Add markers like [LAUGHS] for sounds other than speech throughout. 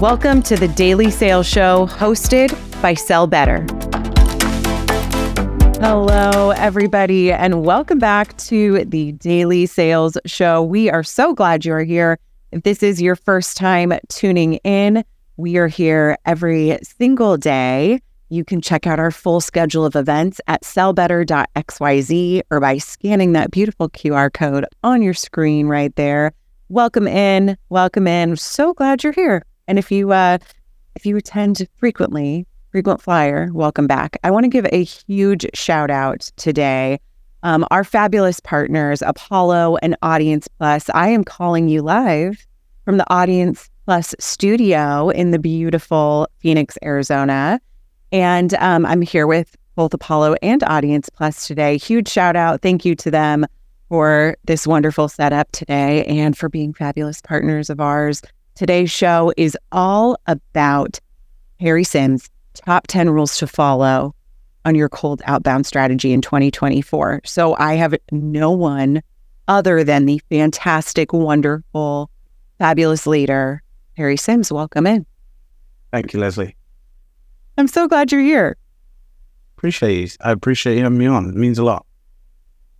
Welcome to the Daily Sales Show hosted by Sell Better. Hello, everybody, and welcome back to the Daily Sales Show. We are so glad you are here. If this is your first time tuning in, we are here every single day. You can check out our full schedule of events at sellbetter.xyz or by scanning that beautiful QR code on your screen right there. Welcome in, welcome in. So glad you're here. And if you uh, if you attend frequently, frequent flyer, welcome back. I want to give a huge shout out today. Um, our fabulous partners, Apollo and Audience Plus. I am calling you live from the Audience Plus studio in the beautiful Phoenix, Arizona. And um, I'm here with both Apollo and Audience Plus today. Huge shout out. Thank you to them for this wonderful setup today and for being fabulous partners of ours. Today's show is all about Harry Sims' top 10 rules to follow on your cold outbound strategy in 2024. So I have no one other than the fantastic, wonderful, fabulous leader, Harry Sims. Welcome in. Thank you, Leslie. I'm so glad you're here. Appreciate you. I appreciate you having me on. It means a lot.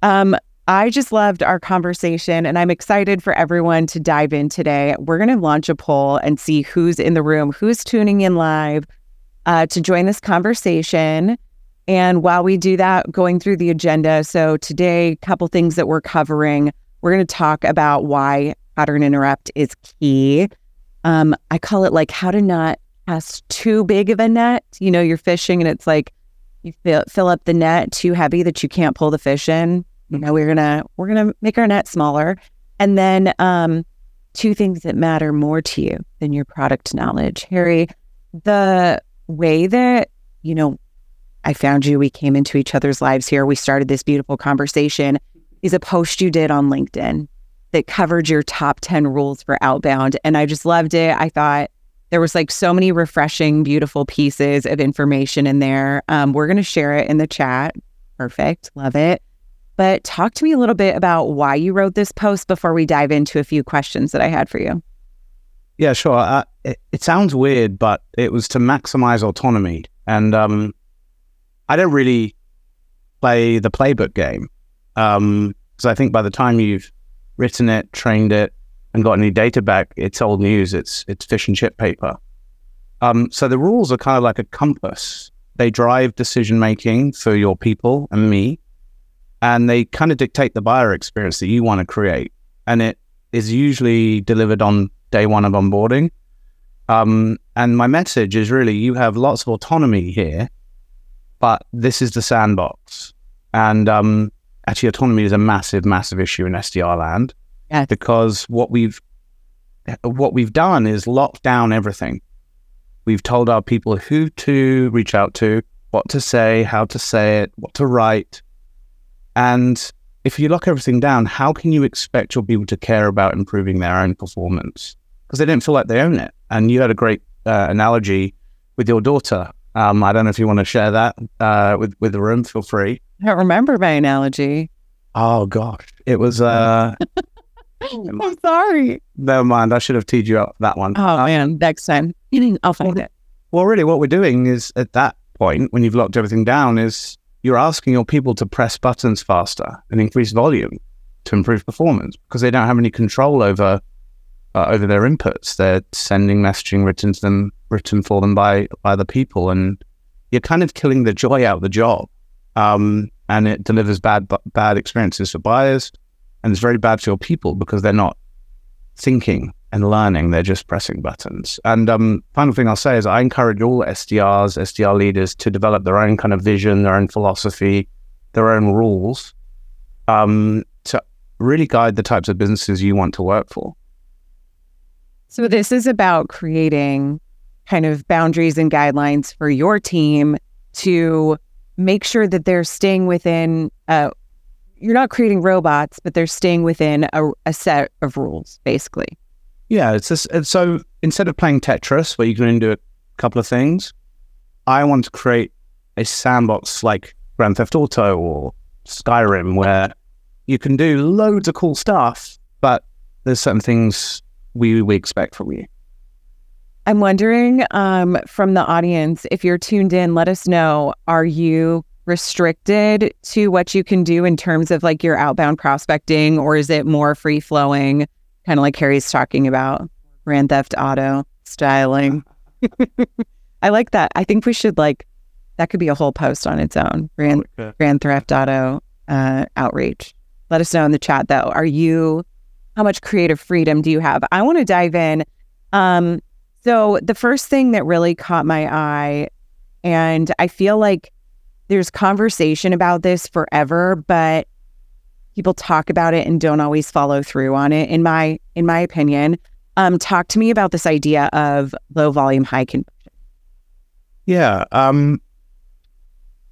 Um, I just loved our conversation and I'm excited for everyone to dive in today. We're going to launch a poll and see who's in the room, who's tuning in live uh, to join this conversation. And while we do that, going through the agenda. So, today, a couple things that we're covering. We're going to talk about why pattern interrupt is key. Um, I call it like how to not cast too big of a net. You know, you're fishing and it's like you fill, fill up the net too heavy that you can't pull the fish in you know we're gonna we're gonna make our net smaller. And then um two things that matter more to you than your product knowledge. Harry the way that you know i found you we came into each other's lives here we started this beautiful conversation is a post you did on linkedin that covered your top 10 rules for outbound. And i just loved it. I thought there was like so many refreshing beautiful pieces of information in there. Um, we're going to share it in the chat. Perfect. Love it but talk to me a little bit about why you wrote this post before we dive into a few questions that I had for you. Yeah, sure. Uh, it, it, sounds weird, but it was to maximize autonomy. And um, I don't really play the playbook game. Because um, I think by the time you've written it, trained it, and got any data back, it's old news. It's it's fish and chip paper. Um, so the rules are kind of like a compass. They drive decision making for your people and me and they kind of dictate the buyer experience that you want to create. And it is usually delivered on day one of onboarding. Um, and my message is really you have lots of autonomy here, but this is the sandbox. And um, actually, autonomy is a massive, massive issue in SDR land yes. because what we've what we've done is locked down everything. We've told our people who to reach out to, what to say, how to say it, what to write, and if you lock everything down, how can you expect your people to care about improving their own performance? Because they didn't feel like they own it. And you had a great uh, analogy with your daughter. Um, I don't know if you want to share that uh, with with the room. Feel free. I don't remember my analogy. Oh gosh, it was. Uh, [LAUGHS] I'm sorry. Never mind. I should have teed you up that one. Oh uh, man, next time [CLEARS THROAT] I'll find well, it. Well, really, what we're doing is at that point when you've locked everything down is you're asking your people to press buttons faster and increase volume to improve performance because they don't have any control over uh, over their inputs. They're sending messaging written to them, written for them by by the people, and you're kind of killing the joy out of the job. Um, and it delivers bad bad experiences for buyers, and it's very bad for your people because they're not thinking and learning. They're just pressing buttons. And um, final thing I'll say is I encourage all SDRs, SDR leaders to develop their own kind of vision, their own philosophy, their own rules um, to really guide the types of businesses you want to work for. So this is about creating kind of boundaries and guidelines for your team to make sure that they're staying within uh, you're not creating robots, but they're staying within a, a set of rules, basically. Yeah, it's just, so instead of playing Tetris, where you can do a couple of things, I want to create a sandbox like Grand Theft Auto or Skyrim, where you can do loads of cool stuff, but there's certain things we we expect from you. I'm wondering um, from the audience, if you're tuned in, let us know. Are you restricted to what you can do in terms of like your outbound prospecting, or is it more free flowing, kind of like Harry's talking about Grand Theft Auto styling? [LAUGHS] I like that. I think we should like that could be a whole post on its own. Grand okay. Grand Theft Auto uh, outreach. Let us know in the chat though. Are you how much creative freedom do you have? I want to dive in. Um, so the first thing that really caught my eye, and I feel like there's conversation about this forever, but people talk about it and don't always follow through on it. In my in my opinion, um, talk to me about this idea of low volume, high conversion. Yeah, um,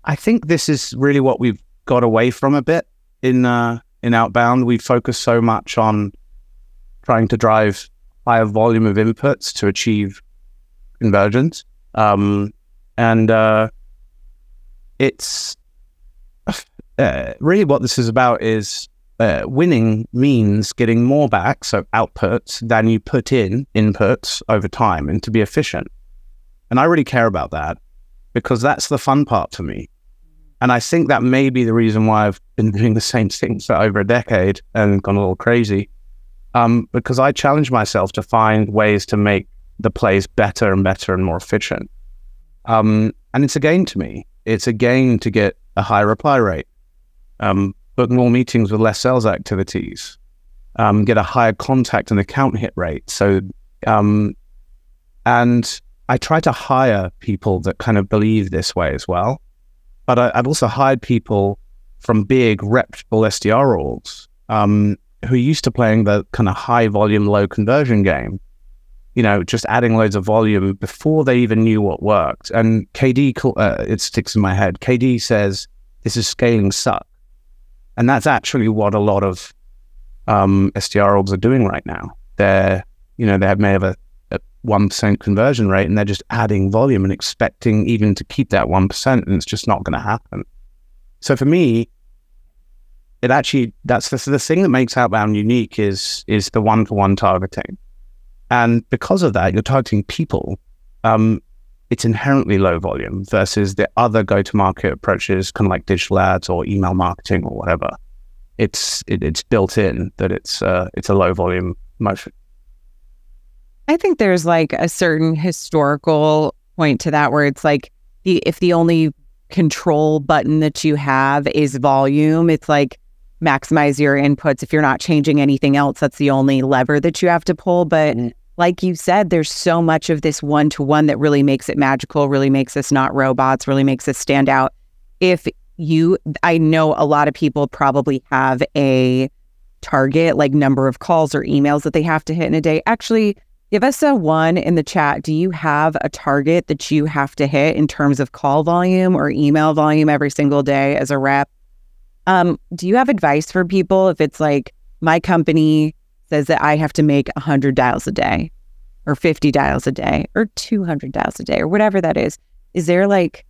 I think this is really what we've got away from a bit in uh, in outbound. We focus so much on trying to drive higher volume of inputs to achieve convergence um, and uh, it's uh, really what this is about is uh, winning means getting more back, so outputs, than you put in inputs over time and to be efficient. And I really care about that because that's the fun part for me. And I think that may be the reason why I've been doing the same thing for over a decade and gone a little crazy. Um, because I challenge myself to find ways to make the plays better and better and more efficient. Um, and it's a gain to me it's a gain to get a high reply rate, um, book more meetings with less sales activities, um, get a higher contact and account hit rate. So, um, and I try to hire people that kind of believe this way as well. But I, have also hired people from big reputable SDR orgs um, who are used to playing the kind of high volume, low conversion game you know, just adding loads of volume before they even knew what worked. And KD, uh, it sticks in my head. KD says this is scaling suck, and that's actually what a lot of um, SDR orgs are doing right now. They're, you know, they have may have a one percent conversion rate, and they're just adding volume and expecting even to keep that one percent, and it's just not going to happen. So for me, it actually that's the, the thing that makes outbound unique is is the one to one targeting. And because of that, you're targeting people. Um, it's inherently low volume versus the other go-to-market approaches, kind of like digital ads or email marketing or whatever. It's it, it's built in that it's uh, it's a low volume motion. I think there's like a certain historical point to that where it's like the if the only control button that you have is volume, it's like maximize your inputs. If you're not changing anything else, that's the only lever that you have to pull. But mm like you said, there's so much of this one to one that really makes it magical, really makes us not robots, really makes us stand out. If you, I know a lot of people probably have a target, like number of calls or emails that they have to hit in a day. Actually, give us a one in the chat. Do you have a target that you have to hit in terms of call volume or email volume every single day as a rep? Um, do you have advice for people if it's like my company says that I have to make 100 dials a day or 50 dials a day or 200 dials a day or whatever that is. Is there like,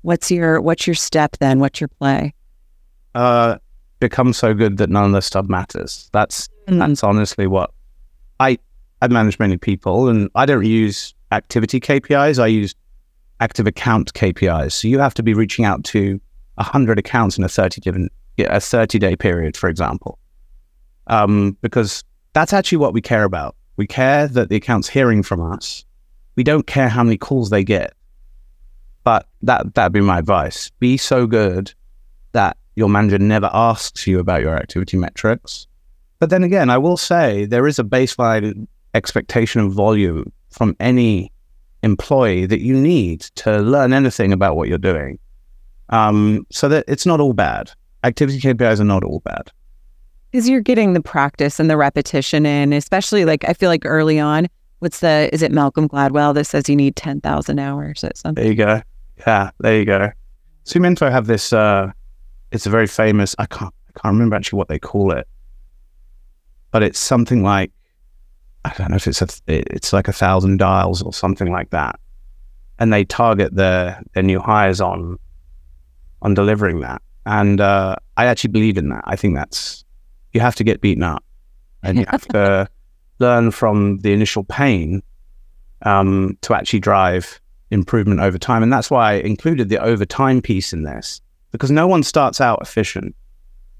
what's your, what's your step then? What's your play? Uh, become so good that none of the stuff matters. That's, mm. that's honestly what I, I manage many people and I don't use activity KPIs. I use active account KPIs. So you have to be reaching out to 100 accounts in a 30 given, a 30 day period, for example um, because that's actually what we care about. We care that the account's hearing from us. We don't care how many calls they get. But that that'd be my advice. Be so good that your manager never asks you about your activity metrics. But then again, I will say there is a baseline expectation of volume from any employee that you need to learn anything about what you're doing. Um, so that it's not all bad. Activity KPIs are not all bad. Because you're getting the practice and the repetition in, especially like I feel like early on. What's the is it Malcolm Gladwell that says you need ten thousand hours at something? There you go. Yeah, there you go. Zoom have this. Uh, it's a very famous. I can't. I can't remember actually what they call it, but it's something like I don't know if it's a. It's like a thousand dials or something like that, and they target their their new hires on on delivering that. And uh, I actually believe in that. I think that's you have to get beaten up and you have to learn from the initial pain um, to actually drive improvement over time. And that's why I included the over time piece in this because no one starts out efficient.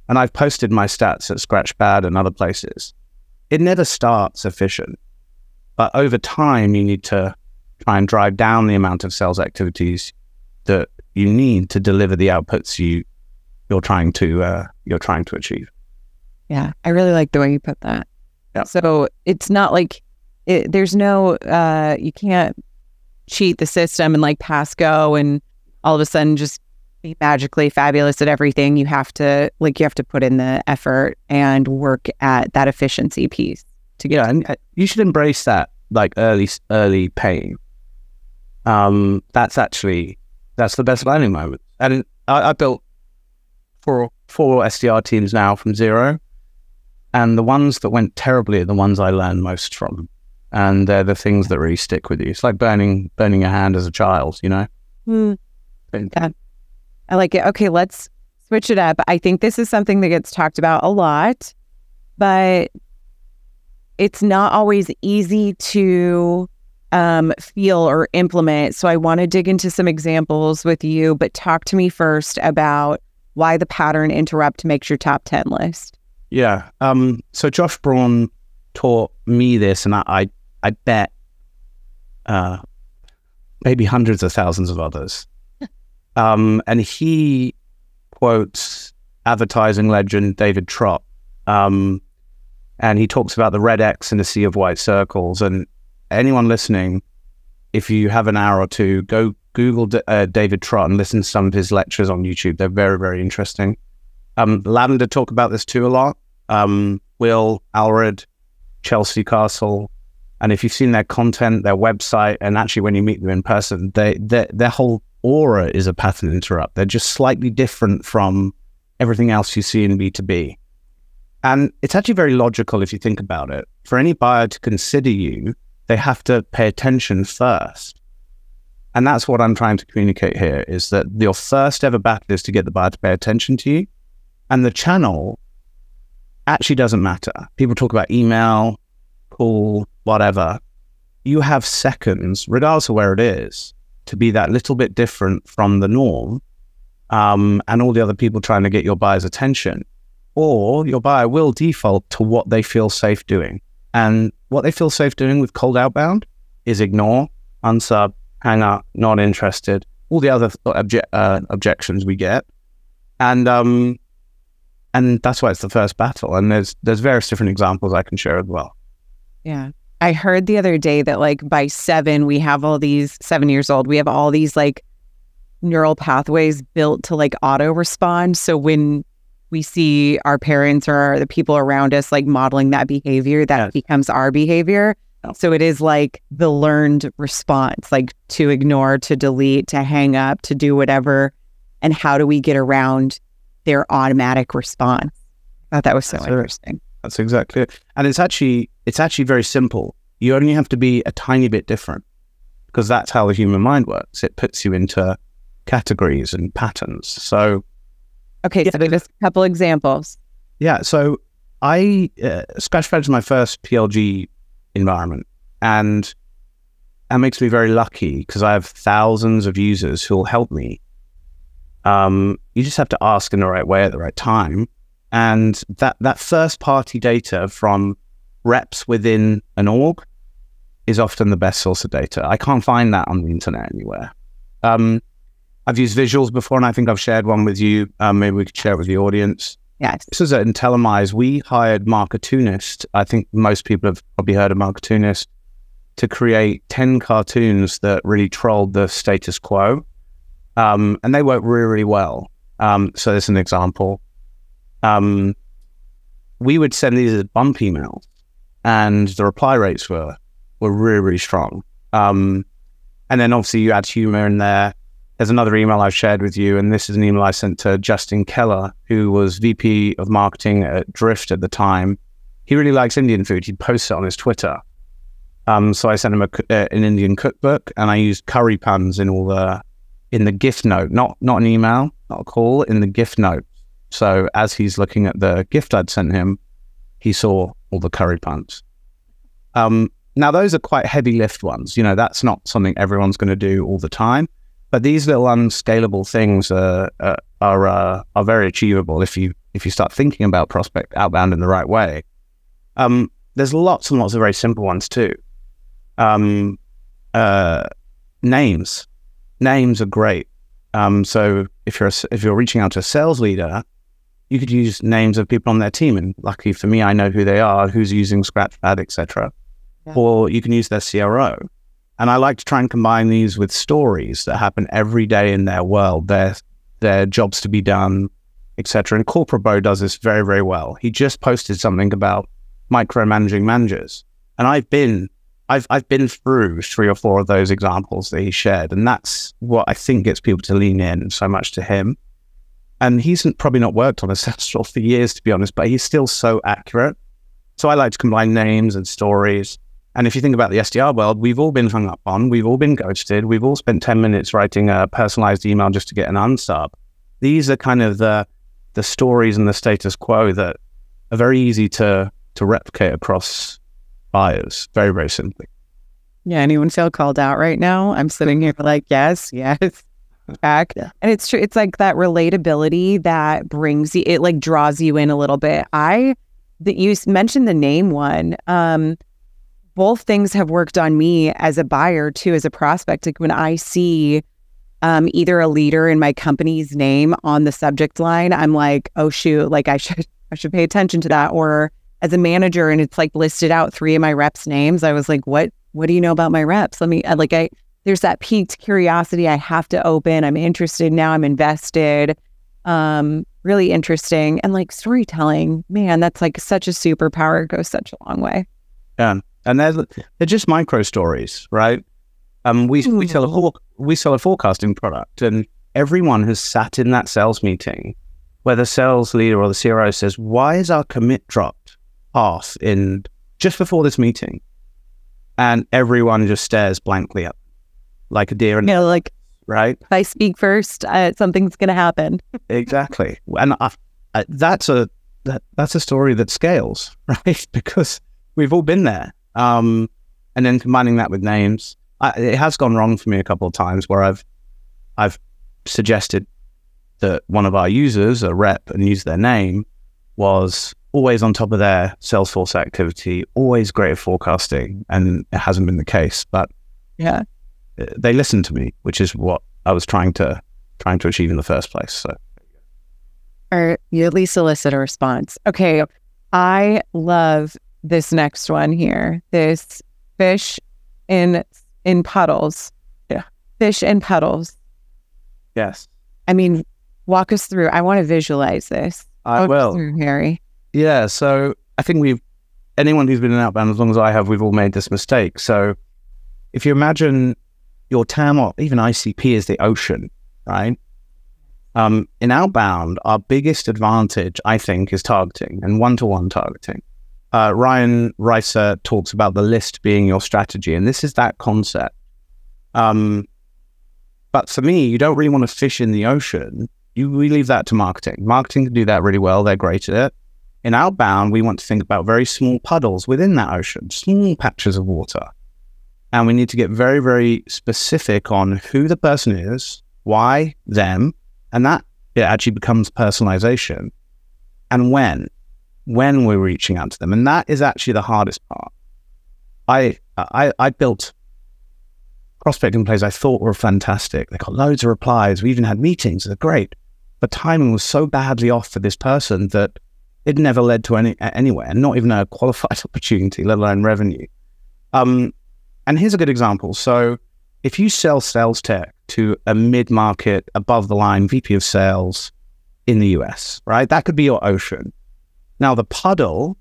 And I've posted my stats at Scratchpad and other places. It never starts efficient, but over time, you need to try and drive down the amount of sales activities that you need to deliver the outputs you you're trying to uh, you're trying to achieve. Yeah, I really like the way you put that. Yeah. So it's not like it, there's no uh, you can't cheat the system and like pass go and all of a sudden just be magically fabulous at everything. You have to like you have to put in the effort and work at that efficiency piece to get. Yeah, and uh, you should embrace that like early early pain. Um, that's actually that's the best learning moment. And I, I built four four SDR teams now from zero, and the ones that went terribly are the ones I learned most from, and they're the things that really stick with you. It's like burning burning your hand as a child, you know. Yeah. I like it. Okay, let's switch it up. I think this is something that gets talked about a lot, but it's not always easy to um, feel or implement. So I want to dig into some examples with you, but talk to me first about why the pattern interrupt makes your top 10 list. Yeah. Um, so Josh Braun taught me this, and I, I, I bet uh, maybe hundreds of thousands of others. [LAUGHS] um, and he quotes advertising legend David Trott. Um, and he talks about the red X in a sea of white circles. And anyone listening, if you have an hour or two, go Google D- uh, David Trott and listen to some of his lectures on YouTube. They're very, very interesting. Um, Lavender talk about this too a lot. Um, Will Allred, Chelsea Castle, and if you've seen their content, their website, and actually when you meet them in person, they, they their whole aura is a pattern interrupt. They're just slightly different from everything else you see in B two B. And it's actually very logical if you think about it. For any buyer to consider you, they have to pay attention first. And that's what I'm trying to communicate here is that your first ever battle is to get the buyer to pay attention to you. And the channel actually doesn't matter. People talk about email, call, whatever. You have seconds, regardless of where it is, to be that little bit different from the norm um, and all the other people trying to get your buyer's attention. Or your buyer will default to what they feel safe doing. And what they feel safe doing with cold outbound is ignore, unsub, hang up, not interested, all the other obje- uh, objections we get. And um, and that's why it's the first battle. And there's there's various different examples I can share as well. Yeah. I heard the other day that like by seven, we have all these seven years old, we have all these like neural pathways built to like auto respond. So when we see our parents or the people around us like modeling that behavior, that Yes. becomes our behavior. So it is like the learned response, like to ignore, to delete, to hang up, to do whatever. And how do we get around their automatic response? I thought that was so That's it. interesting. That's exactly it. And it's actually it's actually very simple. You only have to be a tiny bit different because that's how the human mind works. It puts you into categories and patterns. So Okay, Yeah. so just a couple examples. yeah, so I uh, Scratchpad is my first PLG environment, and that makes me very lucky because I have thousands of users who will help me. Um, you just have to ask in the right way at the right time, and that that first party data from reps within an org is often the best source of data. I can't find that on the internet anywhere. Um, I've used visuals before, and I think I've shared one with you. Um, maybe we could share it with the audience. Yes. This was at Intellimize. We hired Marketoonist. I think most people have probably heard of Marketoonist to create 10 cartoons that really trolled the status quo. Um, and they work really, really well. Um, so there's an example. Um, we would send these as bump emails and the reply rates were, were really, really strong. Um, and then obviously you add humor in there. There's another email I've shared with you, and this is an email I sent to Justin Keller, who was VP of marketing at Drift at the time. He really likes Indian food. He posts it on his Twitter. Um, so I sent him a, uh, an Indian cookbook, and I used curry puns in all the in the gift note, not not an email, not a call, in the gift note. So as he's looking at the gift I'd sent him, he saw all the curry puns. Um, now those are quite heavy lift ones. You know, that's not something everyone's going to do all the time. But these little unscalable things are uh, are uh, are very achievable if you if you start thinking about prospect outbound in the right way. Um, there's lots and lots of very simple ones too. Um, uh, names, names are great. Um, so if you're a, if you're reaching out to a sales leader, you could use names of people on their team, and luckily for me, I know who they are, who's using Scratchpad, etc. Yeah. Or you can use their CRO. And I like to try and combine these with stories that happen every day in their world, their their jobs to be done, etc. And Corporate Bro does this very, very well. He just posted something about micromanaging managers, and I've been I've I've been through three or four of those examples that he shared, and that's what I think gets people to lean in so much to him. And he's probably not worked on [LAUGHS] a Salesforce for years, to be honest, but he's still so accurate. So I like to combine names and stories and if you think about the SDR world, we've all been hung up on, we've all been ghosted, we've all spent 10 minutes writing a personalized email just to get an unsub. These are kind of the the stories and the status quo that are very easy to to replicate across buyers, very, very simply. Yeah, anyone feel called out right now? I'm sitting here like, yes, yes. [LAUGHS] Back. Yeah. And it's true. It's like that relatability that brings you, it like draws you in a little bit. I, that you mentioned the name one. Um, both things have worked on me as a buyer too, as a prospect. Like when I see um, either a leader in my company's name on the subject line, I'm like, oh shoot, like I should [LAUGHS] I should pay attention to that. Or as a manager and it's like listed out three of my reps' names, I was like, what what do you know about my reps? Let me like I there's that piqued curiosity I have to open. I'm interested now. I'm invested. Um, really interesting and like storytelling, man, that's like such a superpower. It goes such a long way. Yeah and they're they're just micro stories, right? Um, we we sell a mm-hmm. we sell a forecasting product, and everyone has sat in that sales meeting where the sales leader or the CRO says, "Why is our commit dropped off in just before this meeting?" And everyone just stares blankly up, like a deer. In yeah, like right. If I speak first, uh, something's going to happen. [LAUGHS] exactly, and I, I, that's a that, that's a story that scales, [LAUGHS] right? Because we've all been there um, and then combining that with names, I, it has gone wrong for me a couple of times where I've I've suggested that one of our users, a rep, and use their name, was always on top of their Salesforce activity, always great at forecasting, and it hasn't been the case. But yeah, uh, they listened to me, which is what I was trying to trying to achieve in the first place. So, or you at least solicit a response. Okay, I love this next one here. This fish in in puddles. Yeah. Fish in puddles. Yes. I mean, walk us through. I want to visualize this. I will. Through, Harry. Yeah. So I think we've anyone who's been in outbound as long as I have, we've all made this mistake. So if you imagine your TAM or even ICP is the ocean, right? Um, in outbound, our biggest advantage, I think, is targeting and one to one targeting uh, Ryan Reisert talks about the list being your strategy, and this is that concept. Um, but for me, you don't really want to fish in the ocean. You we leave that to marketing. Marketing can do that really well. They're great at it. In outbound, we want to think about very small puddles within that ocean, small patches of water. And we need to get very, very specific on who the person is, why them, and that it actually becomes personalization and when when we're reaching out to them. And that is actually the hardest part. I I, I built prospecting plays I thought were fantastic. They got loads of replies. We even had meetings. They're great. But timing was so badly off for this person that it never led to any anywhere, not even a qualified [LAUGHS] opportunity, let alone revenue. Um, and here's a good example. So if you sell sales tech to a mid-market, above the line VP of sales in the US, right? That could be your ocean. Now, the puddle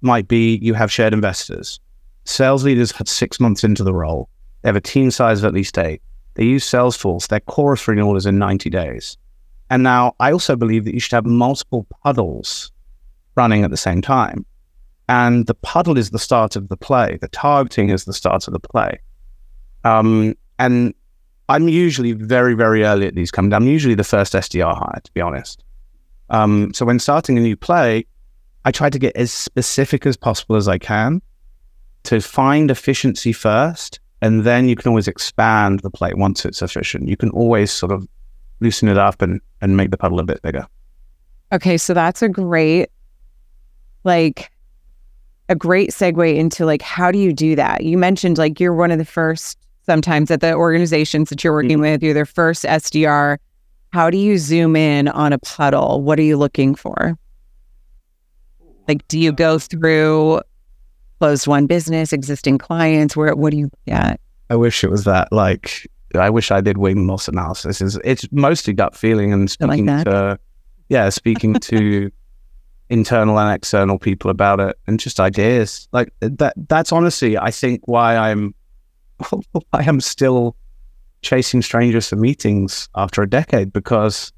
might be you have shared investors. Sales leaders had six months into the role. They have a team size of at least eight. They use Salesforce. They're chorusing orders in 90 days. And now I also believe that you should have multiple puddles running at the same time. And the puddle is the start of the play. The targeting is the start of the play. Um, and I'm usually very, very early at these. Down. I'm usually the first SDR hire, to be honest. Um, so when starting a new play, I try to get as specific as possible as I can. to find efficiency first, and then you can always expand the play once it's efficient. You can always sort of loosen it up and and make the puddle a bit bigger. Okay, so that's a great like a great segue into like how do you do that? You mentioned like you're one of the first sometimes at the organizations that you're working mm-hmm. with, you're their first SDR. How do you zoom in on a puddle? What are you looking for? Like, do you go through closed won business, existing clients? Where what do you yeah? I wish it was that. Like, I wish I did win loss analysis. It's, it's mostly gut feeling and speaking like to, yeah, speaking to internal and external people about it and just ideas. Like that. That's honestly, I think, why I'm, [LAUGHS] why I'm still chasing strangers for meetings after a decade because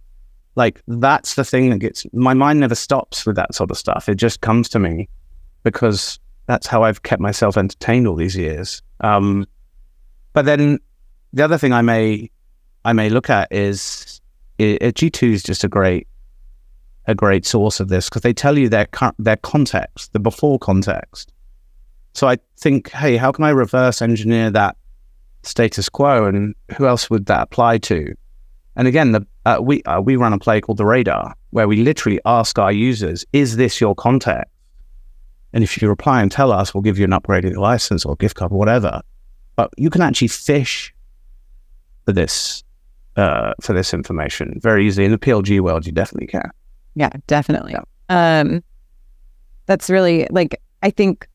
like that's the thing that gets my mind never stops with that sort of stuff. It just comes to me because that's how I've kept myself entertained all these years. Um, but then the other thing I may I may look at is G two is just a great a great source of this because they tell you their their context, the before context. So I think, hey, how can I reverse engineer that status quo, and who else would that apply to? And again, the, uh, we uh, we run a play called the Radar, where we literally ask our users, "Is this your context?" And if you reply and tell us, we'll give you an upgraded license or gift card or whatever. But you can actually fish for this uh, for this information very easily in the PLG world. You definitely can. Yeah, definitely. Um, that's really like I think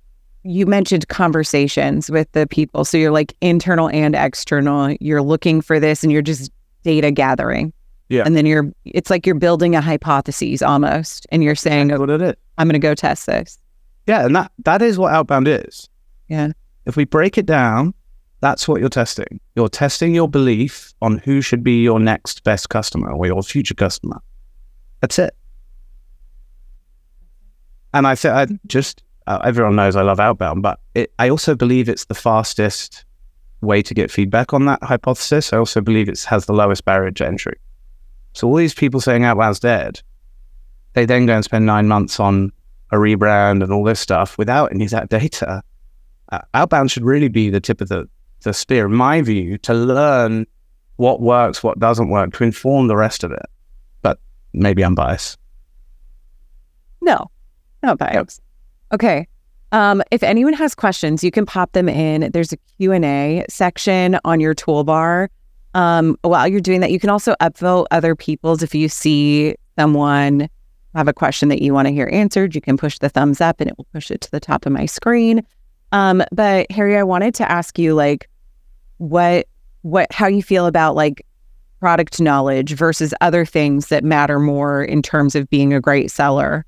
you mentioned conversations with the people. So you're like internal and external. You're looking for this, and you're just data gathering. Yeah. And then you're, it's like you're building a hypothesis almost. And you're saying, That's what it is. I'm going to go test this. Yeah. And that, that is what outbound is. Yeah. If we break it down, that's what you're testing. You're testing your belief on who should be your next best customer or your future customer. That's it. And I I just, uh, everyone knows I love outbound, but it, I also believe it's the fastest way to get feedback on that hypothesis. I also believe it has the lowest barrier to entry. So all these people saying outbound's dead, they then go and spend nine months on a rebrand and all this stuff without any of that data. Uh, outbound should really be the tip of the, the spear, in my view, to learn what works, what doesn't work, to inform the rest of it. But maybe I'm biased. No, Yep. Okay. Um, if anyone has questions, you can pop them in. There's a Q&A section on your toolbar. Um, while you're doing that, you can also upvote other people's. If you see someone have a question that you want to hear answered, you can push the thumbs up and it will push it to the top of my screen. Um, but Harry, I wanted to ask you like what what how you feel about like product knowledge versus other things that matter more in terms of being a great seller.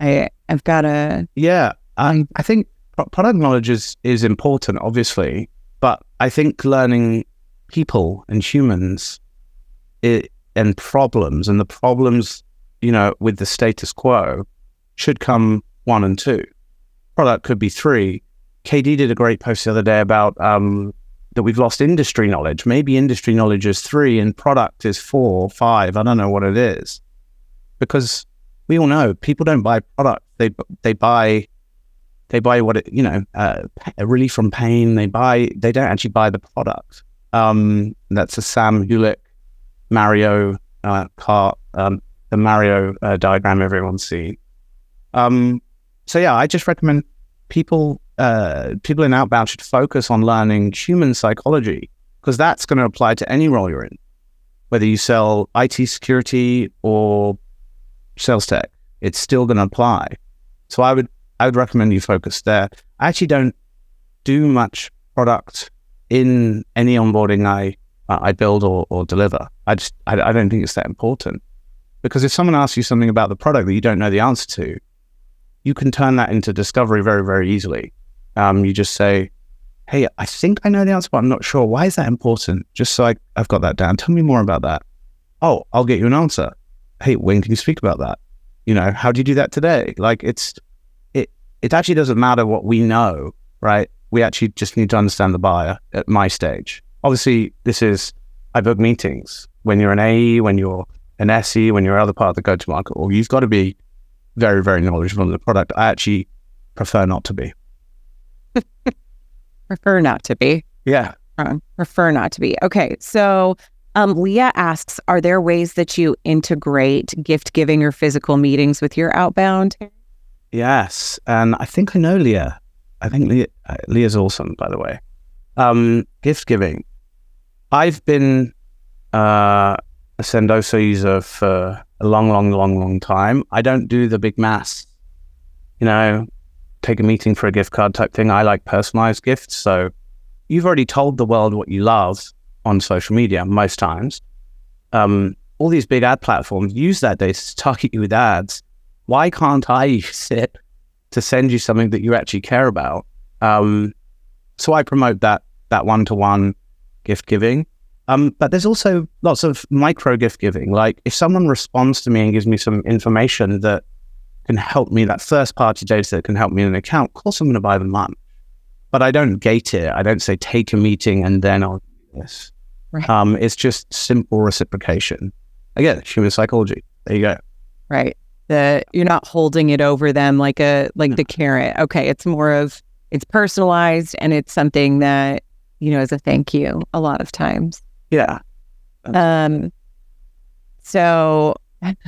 I I've got a yeah. I, I think product knowledge is, is important, obviously, but I think learning people and humans it, and problems and the problems, you know, with the status quo should come one and two. Product could be three. KD did a great post the other day about um, that we've lost industry knowledge. Maybe industry knowledge is three and product is four, five. I don't know what it is. Because we all know people don't buy product. They they buy they buy what it, you know, uh, relief from pain. They buy, they don't actually buy the product. Um, that's a Sam Hulick Mario uh, car, um, the Mario uh, diagram everyone's seen. Um, so yeah, I just recommend people, uh, people in outbound should focus on learning human psychology because that's going to apply to any role you're in, whether you sell IT security or sales tech. It's still going to apply. So I would I would recommend you focus there. I actually don't do much product in any onboarding I I build or, or deliver. I just I, I don't think it's that important because if someone asks you something about the product that you don't know the answer to, you can turn that into discovery very very easily. Um, you just say, "Hey, I think I know the answer, but I'm not sure. Why is that important?" Just so I, I've got that down. Tell me more about that. Oh, I'll get you an answer. Hey, when can you speak about that? You know, how do you do that today? Like it's it it actually doesn't matter what we know, right? We actually just need to understand the buyer at my stage. Obviously, this is, I book meetings. When you're an AE, when you're an SE, when you're other part of the go to market, or you've got to be very, very knowledgeable on the product. I actually prefer not to be. [LAUGHS] Prefer not to be. Yeah. Uh, prefer not to be. Okay. So um, Leah asks Are there ways that you integrate gift giving or physical meetings with your outbound? Yes. And I think I know Leah. I think Leah, uh, Leah's awesome, by the way. Um, gift giving. I've been uh, a Sendoso user for a long, long, long, long time. I don't do the big mass, you know, take a meeting for a gift card type thing. I like personalized gifts. So you've already told the world what you love on social media most times. Um, all these big ad platforms use that data to target you with ads. Why can't I use it to send you something that you actually care about? Um, so I promote that that one to one gift giving. Um, but there's also lots of micro gift giving. Like if someone responds to me and gives me some information that can help me, that first party data that can help me in an account, of course I'm going to buy them up. But I don't gate it. I don't say take a meeting and then I'll do this. Right. Um, it's just simple reciprocation. Again, human psychology. There you go. Right. The you're not holding it over them like a like the carrot. Okay. It's more of it's personalized and it's something that, you know, is a thank you a lot of times. Yeah. Um, so [LAUGHS] uh,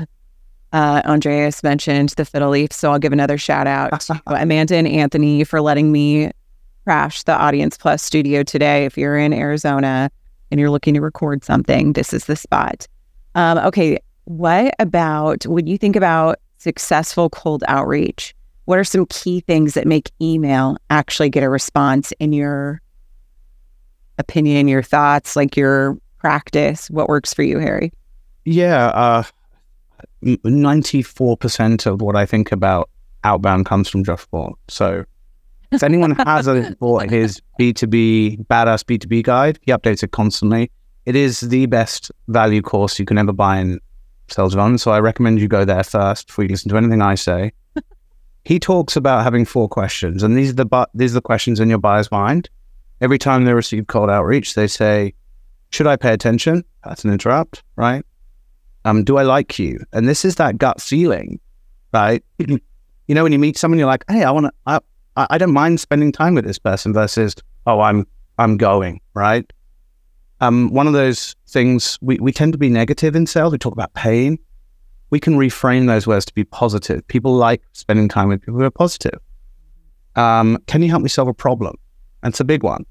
Andreas mentioned the fiddle leaf, so I'll give another shout out to [LAUGHS] Amanda and Anthony for letting me crash the Audience Plus studio today. If you're in Arizona and you're looking to record something, this is the spot. Um, okay, what about when you think about successful cold outreach? What are some key things that make email actually get a response in your opinion, your thoughts, like your practice? What works for you, Harry? Yeah. Uh, 94% of what I think about outbound comes from Josh Braun. So if anyone hasn't bought his B2B, badass B2B guide, he updates it constantly. It is the best value course you can ever buy in sales run. So I recommend you go there first before you listen to anything I say. he talks about having four questions, and these are the bu- these are the questions in your buyer's mind. Every time they receive cold outreach, they say, "Should I pay attention?" That's an interrupt, right? Um, do I like you? And this is that gut feeling, right? [CLEARS THROAT] you know, when you meet someone, you're like, "Hey, I want to." I, I don't mind spending time with this person versus, "Oh, I'm I'm going," right? Um, one of those things we, we tend to be negative in sales. We talk about pain. We can reframe those words to be positive. People like spending time with people who are positive. Um, can you help me solve a problem? That's a big one.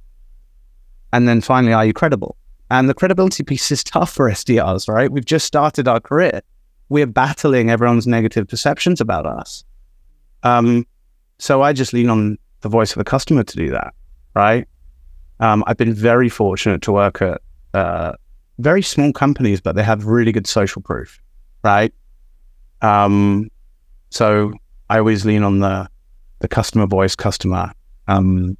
And then finally, are you credible? And the credibility piece is tough for SDRs, right? We've just started our career. We're battling everyone's negative perceptions about us. Um, so I just lean on the voice of the customer to do that, right? Um, I've been very fortunate to work at uh, very small companies, but they have really good social proof, right? Um, so I always lean on the the customer voice, customer um,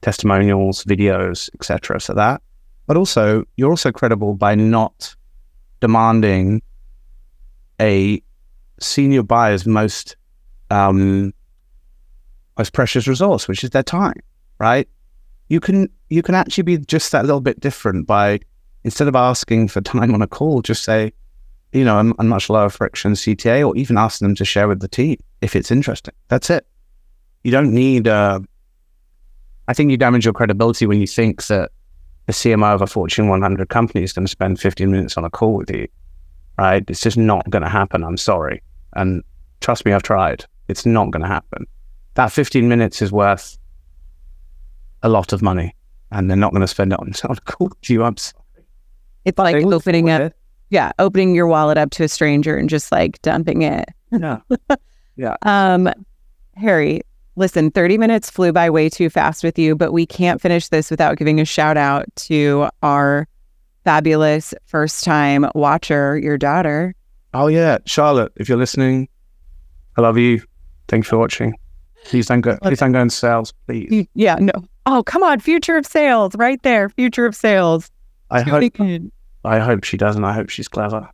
testimonials, videos, etc. So that, but also you're also credible by not demanding a senior buyer's most um, most precious resource, which is their time, right? You can you can actually be just that little bit different by instead of asking for time on a call, just say, you know, a, a much lower friction CTA, or even ask them to share with the team if it's interesting. That's it. You don't need. Uh, I think you damage your credibility when you think that the CMO of a Fortune 100 company is going to spend 15 minutes on a call with you, right? It's just not going to happen. I'm sorry, and trust me, I've tried. It's not going to happen. That 15 minutes is worth a lot of money, and they're not going to spend it on, on a call to you. I'm sorry. It's like They opening up, it. yeah, opening your wallet up to a stranger and just like dumping it. No. [LAUGHS] Yeah. Um, Harry, listen, 30 minutes flew by way too fast with you, but we can't finish this without giving a shout out to our fabulous first time watcher, your daughter. Oh yeah, Charlotte, if you're listening, I love you. Thanks for watching. Please don't go. Please don't go into sales, please. Yeah, no. Oh, come on. Future of sales right there. Future of sales. I hope. In. I hope she doesn't. I hope she's clever.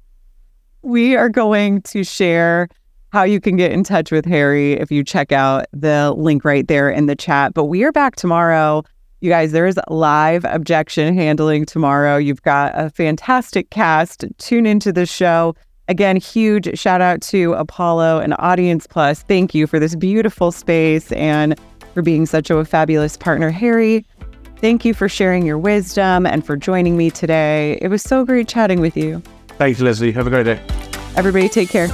we are going to share how you can get in touch with Harry if you check out the link right there in the chat. But we are back tomorrow. You guys, there is live objection handling tomorrow. You've got a fantastic cast. Tune into the show. Again, huge shout out to Apollo and Audience Plus. Thank you for this beautiful space and for being such a fabulous partner, Harry. Thank you for sharing your wisdom and for joining me today. It was so great chatting with you. Thanks, Leslie. Have a great day. Everybody, take care.